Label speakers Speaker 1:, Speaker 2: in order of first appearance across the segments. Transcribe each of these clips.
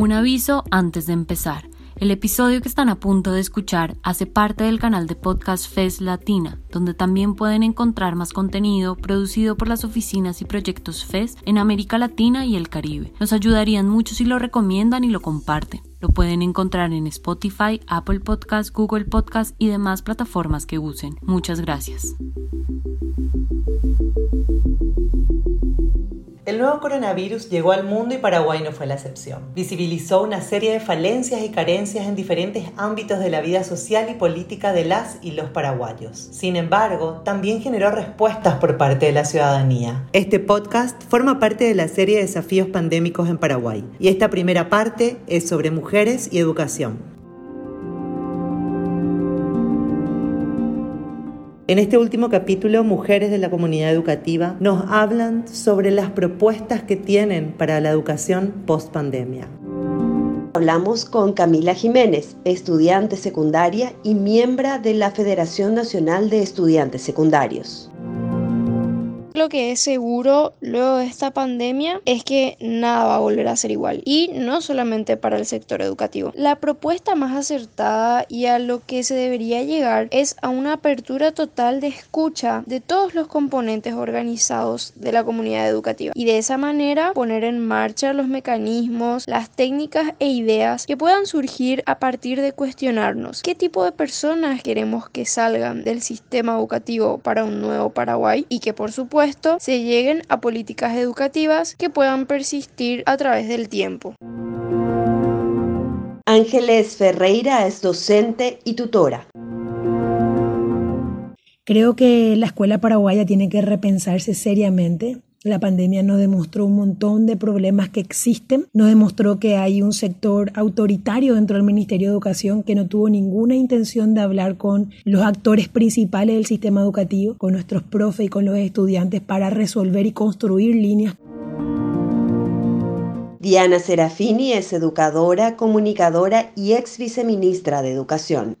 Speaker 1: Un aviso antes de empezar. El episodio que están a punto de escuchar hace parte del canal de podcast FES Latina, donde también pueden encontrar más contenido producido por las oficinas y proyectos FES en América Latina y el Caribe. Nos ayudarían mucho si lo recomiendan y lo comparten. Lo pueden encontrar en Spotify, Apple Podcast, Google Podcast y demás plataformas que usen. Muchas gracias.
Speaker 2: El nuevo coronavirus llegó al mundo y Paraguay no fue la excepción. Visibilizó una serie de falencias y carencias en diferentes ámbitos de la vida social y política de las y los paraguayos. Sin embargo, también generó respuestas por parte de la ciudadanía. Este podcast forma parte de la serie de Desafíos Pandémicos en Paraguay y esta primera parte es sobre mujeres y educación. En este último capítulo, mujeres de la comunidad educativa nos hablan sobre las propuestas que tienen para la educación post pandemia.
Speaker 3: Hablamos con Camila Jiménez, estudiante secundaria y miembro de la Federación Nacional de Estudiantes Secundarios.
Speaker 4: Lo que es seguro luego de esta pandemia es que nada va a volver a ser igual y no solamente para el sector educativo. La propuesta más acertada y a lo que se debería llegar es a una apertura total de escucha de todos los componentes organizados de la comunidad educativa y de esa manera poner en marcha los mecanismos, las técnicas e ideas que puedan surgir a partir de cuestionarnos qué tipo de personas queremos que salgan del sistema educativo para un nuevo Paraguay y que por supuesto se lleguen a políticas educativas que puedan persistir a través del tiempo.
Speaker 3: Ángeles Ferreira es docente y tutora.
Speaker 5: Creo que la escuela paraguaya tiene que repensarse seriamente la pandemia nos demostró un montón de problemas que existen, nos demostró que hay un sector autoritario dentro del Ministerio de Educación que no tuvo ninguna intención de hablar con los actores principales del sistema educativo, con nuestros profes y con los estudiantes para resolver y construir líneas.
Speaker 3: Diana Serafini es educadora, comunicadora y ex viceministra de Educación.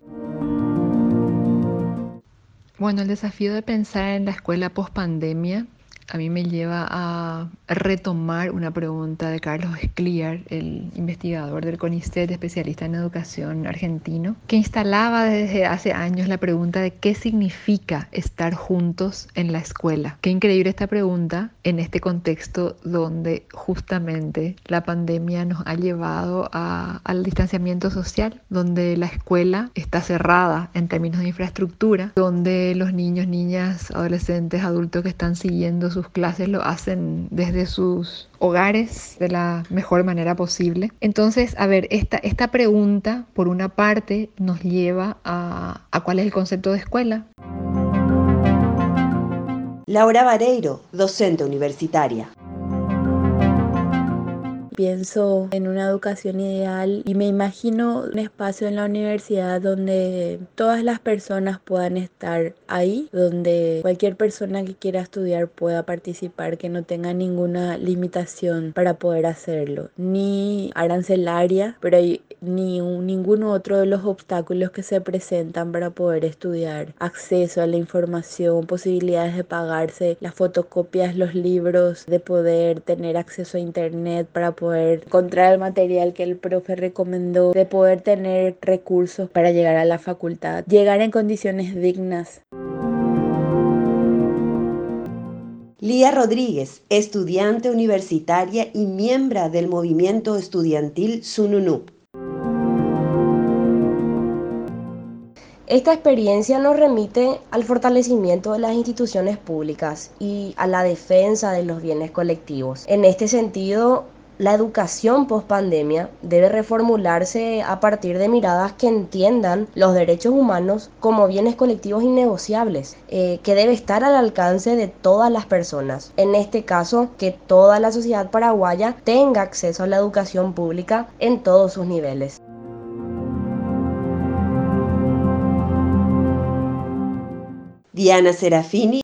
Speaker 6: Bueno, el desafío de pensar en la escuela post pandemia a mí me lleva a retomar una pregunta de Carlos Scliar, el investigador del CONICET, especialista en educación argentino, que instalaba desde hace años la pregunta de qué significa estar juntos en la escuela. Qué increíble esta pregunta en este contexto donde justamente la pandemia nos ha llevado al distanciamiento social, donde la escuela está cerrada en términos de infraestructura, donde los niños, niñas, adolescentes, adultos que están siguiendo sus clases lo hacen desde sus hogares de la mejor manera posible. Entonces, a ver, esta, esta pregunta, por una parte, nos lleva a, a cuál es el concepto de escuela.
Speaker 3: Laura Vareiro, docente universitaria
Speaker 7: pienso en una educación ideal y me imagino un espacio en la universidad donde todas las personas puedan estar ahí, donde cualquier persona que quiera estudiar pueda participar, que no tenga ninguna limitación para poder hacerlo, ni arancelaria, pero ni ninguno otro de los obstáculos que se presentan para poder estudiar, acceso a la información, posibilidades de pagarse las fotocopias, los libros, de poder tener acceso a internet para poder poder encontrar el material que el profe recomendó, de poder tener recursos para llegar a la facultad, llegar en condiciones dignas.
Speaker 3: Lía Rodríguez, estudiante universitaria y miembro del movimiento estudiantil Sununu.
Speaker 8: Esta experiencia nos remite al fortalecimiento de las instituciones públicas y a la defensa de los bienes colectivos. En este sentido, la educación post pandemia debe reformularse a partir de miradas que entiendan los derechos humanos como bienes colectivos innegociables, eh, que debe estar al alcance de todas las personas. En este caso, que toda la sociedad paraguaya tenga acceso a la educación pública en todos sus niveles.
Speaker 3: Diana Serafini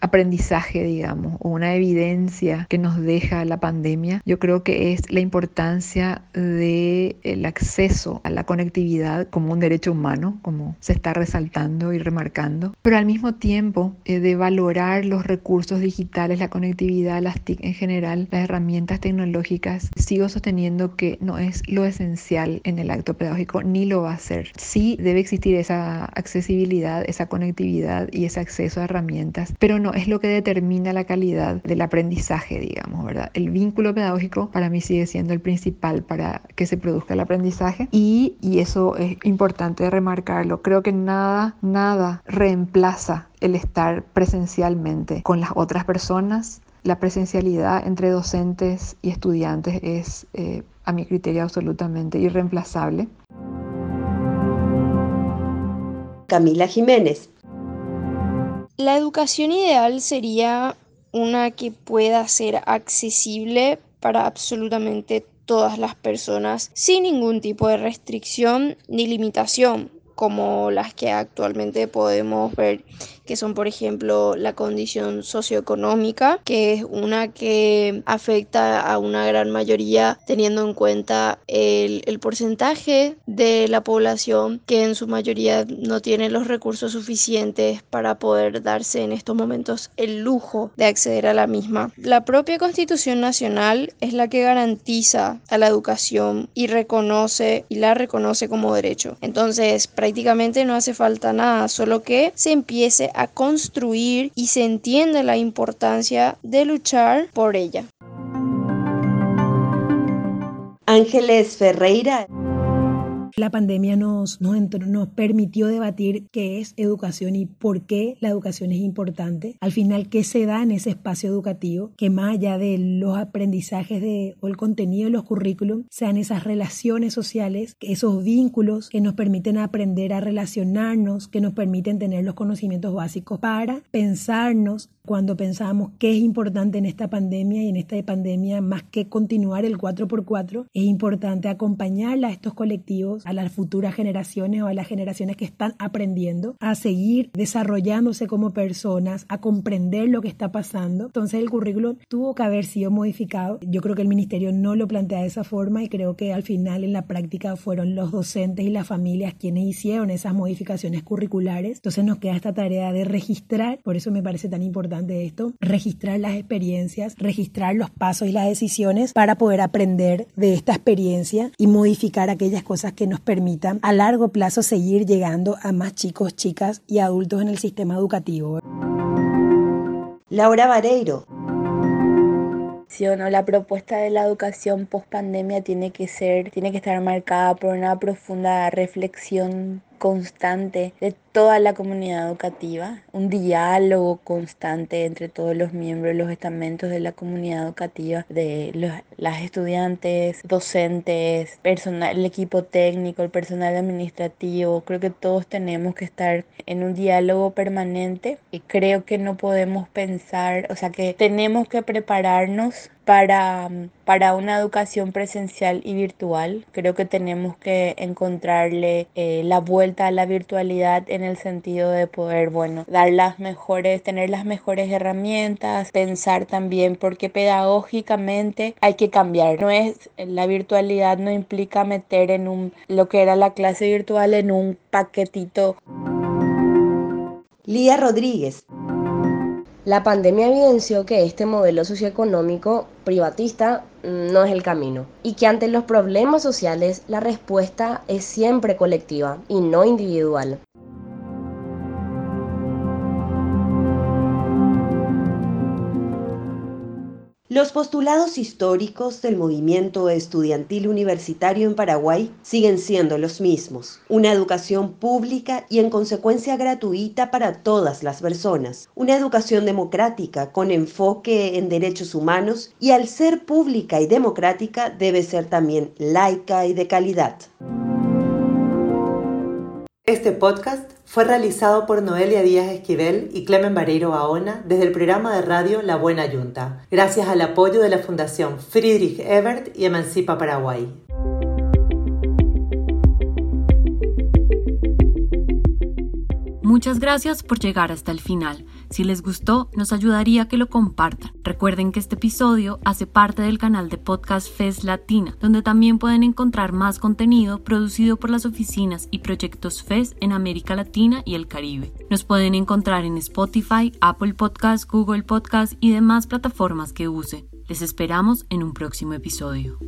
Speaker 6: aprendizaje, digamos, o una evidencia que nos deja la pandemia, yo creo que es la importancia del acceso a la conectividad como un derecho humano, como se está resaltando y remarcando, pero al mismo tiempo eh, de valorar los recursos digitales, la conectividad, las TIC en general, las herramientas tecnológicas, sigo sosteniendo que no es lo esencial en el acto pedagógico ni lo va a ser. Sí debe existir esa accesibilidad, esa conectividad y ese acceso a herramientas, pero no es lo que determina la calidad del aprendizaje, digamos, ¿verdad? El vínculo pedagógico para mí sigue siendo el principal para que se produzca el aprendizaje y, y eso es importante remarcarlo. Creo que nada, nada reemplaza el estar presencialmente con las otras personas. La presencialidad entre docentes y estudiantes es, eh, a mi criterio, absolutamente irreemplazable.
Speaker 3: Camila Jiménez.
Speaker 4: La educación ideal sería una que pueda ser accesible para absolutamente todas las personas sin ningún tipo de restricción ni limitación como las que actualmente podemos ver que son por ejemplo la condición socioeconómica, que es una que afecta a una gran mayoría teniendo en cuenta el, porcentaje de la población que en su mayoría no tiene los recursos suficientes para poder darse en estos momentos el lujo de acceder a la misma. La propia Constitución Nacional es la que garantiza a la educación y reconoce y la reconoce como derecho. Entonces prácticamente no hace falta nada, solo que se empiece a construir y se entiende la importancia de luchar por ella.
Speaker 3: Ángeles Ferreira.
Speaker 5: La pandemia nos, nos, permitió debatir qué es educación y por qué la educación es importante. Al final, qué se da en ese espacio educativo, que más allá de los aprendizajes de, o el contenido de los currículums, sean esas relaciones sociales, esos vínculos que nos permiten aprender a relacionarnos, que nos permiten tener los conocimientos básicos para pensarnos cuando pensamos qué es importante en esta pandemia y en esta pandemia, más que continuar el 4x4, es importante acompañar a estos colectivos, a las futuras generaciones o a las generaciones que están aprendiendo a seguir desarrollándose como personas, a comprender lo que está pasando. Entonces el currículo tuvo que haber sido modificado. Yo creo que el ministerio no lo plantea de esa forma y creo que al final en la práctica fueron los docentes y las familias quienes hicieron esas modificaciones curriculares. Entonces nos queda esta tarea de registrar, por eso me parece tan importante de esto, registrar las experiencias, registrar los pasos y las decisiones para poder aprender de esta experiencia y modificar aquellas cosas que nos permitan a largo plazo seguir llegando a más chicos, chicas y adultos en el sistema educativo.
Speaker 3: Laura Vareiro.
Speaker 7: La propuesta de la educación post pandemia tiene que ser, tiene que estar marcada por una profunda reflexión constante de toda la comunidad educativa, un diálogo constante entre todos los miembros, los estamentos de la comunidad educativa, de los, las estudiantes, docentes, personal, el equipo técnico, el personal administrativo. Creo que todos tenemos que estar en un diálogo permanente y creo que no podemos pensar, o sea que tenemos que prepararnos para, para una educación presencial y virtual. Creo que tenemos que encontrarle eh, la vuelta a la virtualidad en el sentido de poder, bueno, dar las mejores, tener las mejores herramientas, pensar también porque pedagógicamente hay que cambiar. No es, la virtualidad no implica meter en un, lo que era la clase virtual en un paquetito.
Speaker 3: Lía Rodríguez.
Speaker 8: La pandemia evidenció que este modelo socioeconómico privatista no es el camino y que ante los problemas sociales la respuesta es siempre colectiva y no individual.
Speaker 3: Los postulados históricos del movimiento estudiantil universitario en Paraguay siguen siendo los mismos. Una educación pública y en consecuencia gratuita para todas las personas. Una educación democrática con enfoque en derechos humanos y al ser pública y democrática debe ser también laica y de calidad.
Speaker 2: Este podcast fue realizado por Noelia Díaz Esquivel y Clemen Vareiro Aona desde el programa de radio La Buena Yunta, gracias al apoyo de la Fundación Friedrich Ebert y Emancipa Paraguay.
Speaker 1: Muchas gracias por llegar hasta el final. Si les gustó, nos ayudaría que lo compartan. Recuerden que este episodio hace parte del canal de podcast FES Latina, donde también pueden encontrar más contenido producido por las oficinas y proyectos FES en América Latina y el Caribe. Nos pueden encontrar en Spotify, Apple Podcasts, Google Podcasts y demás plataformas que use. Les esperamos en un próximo episodio.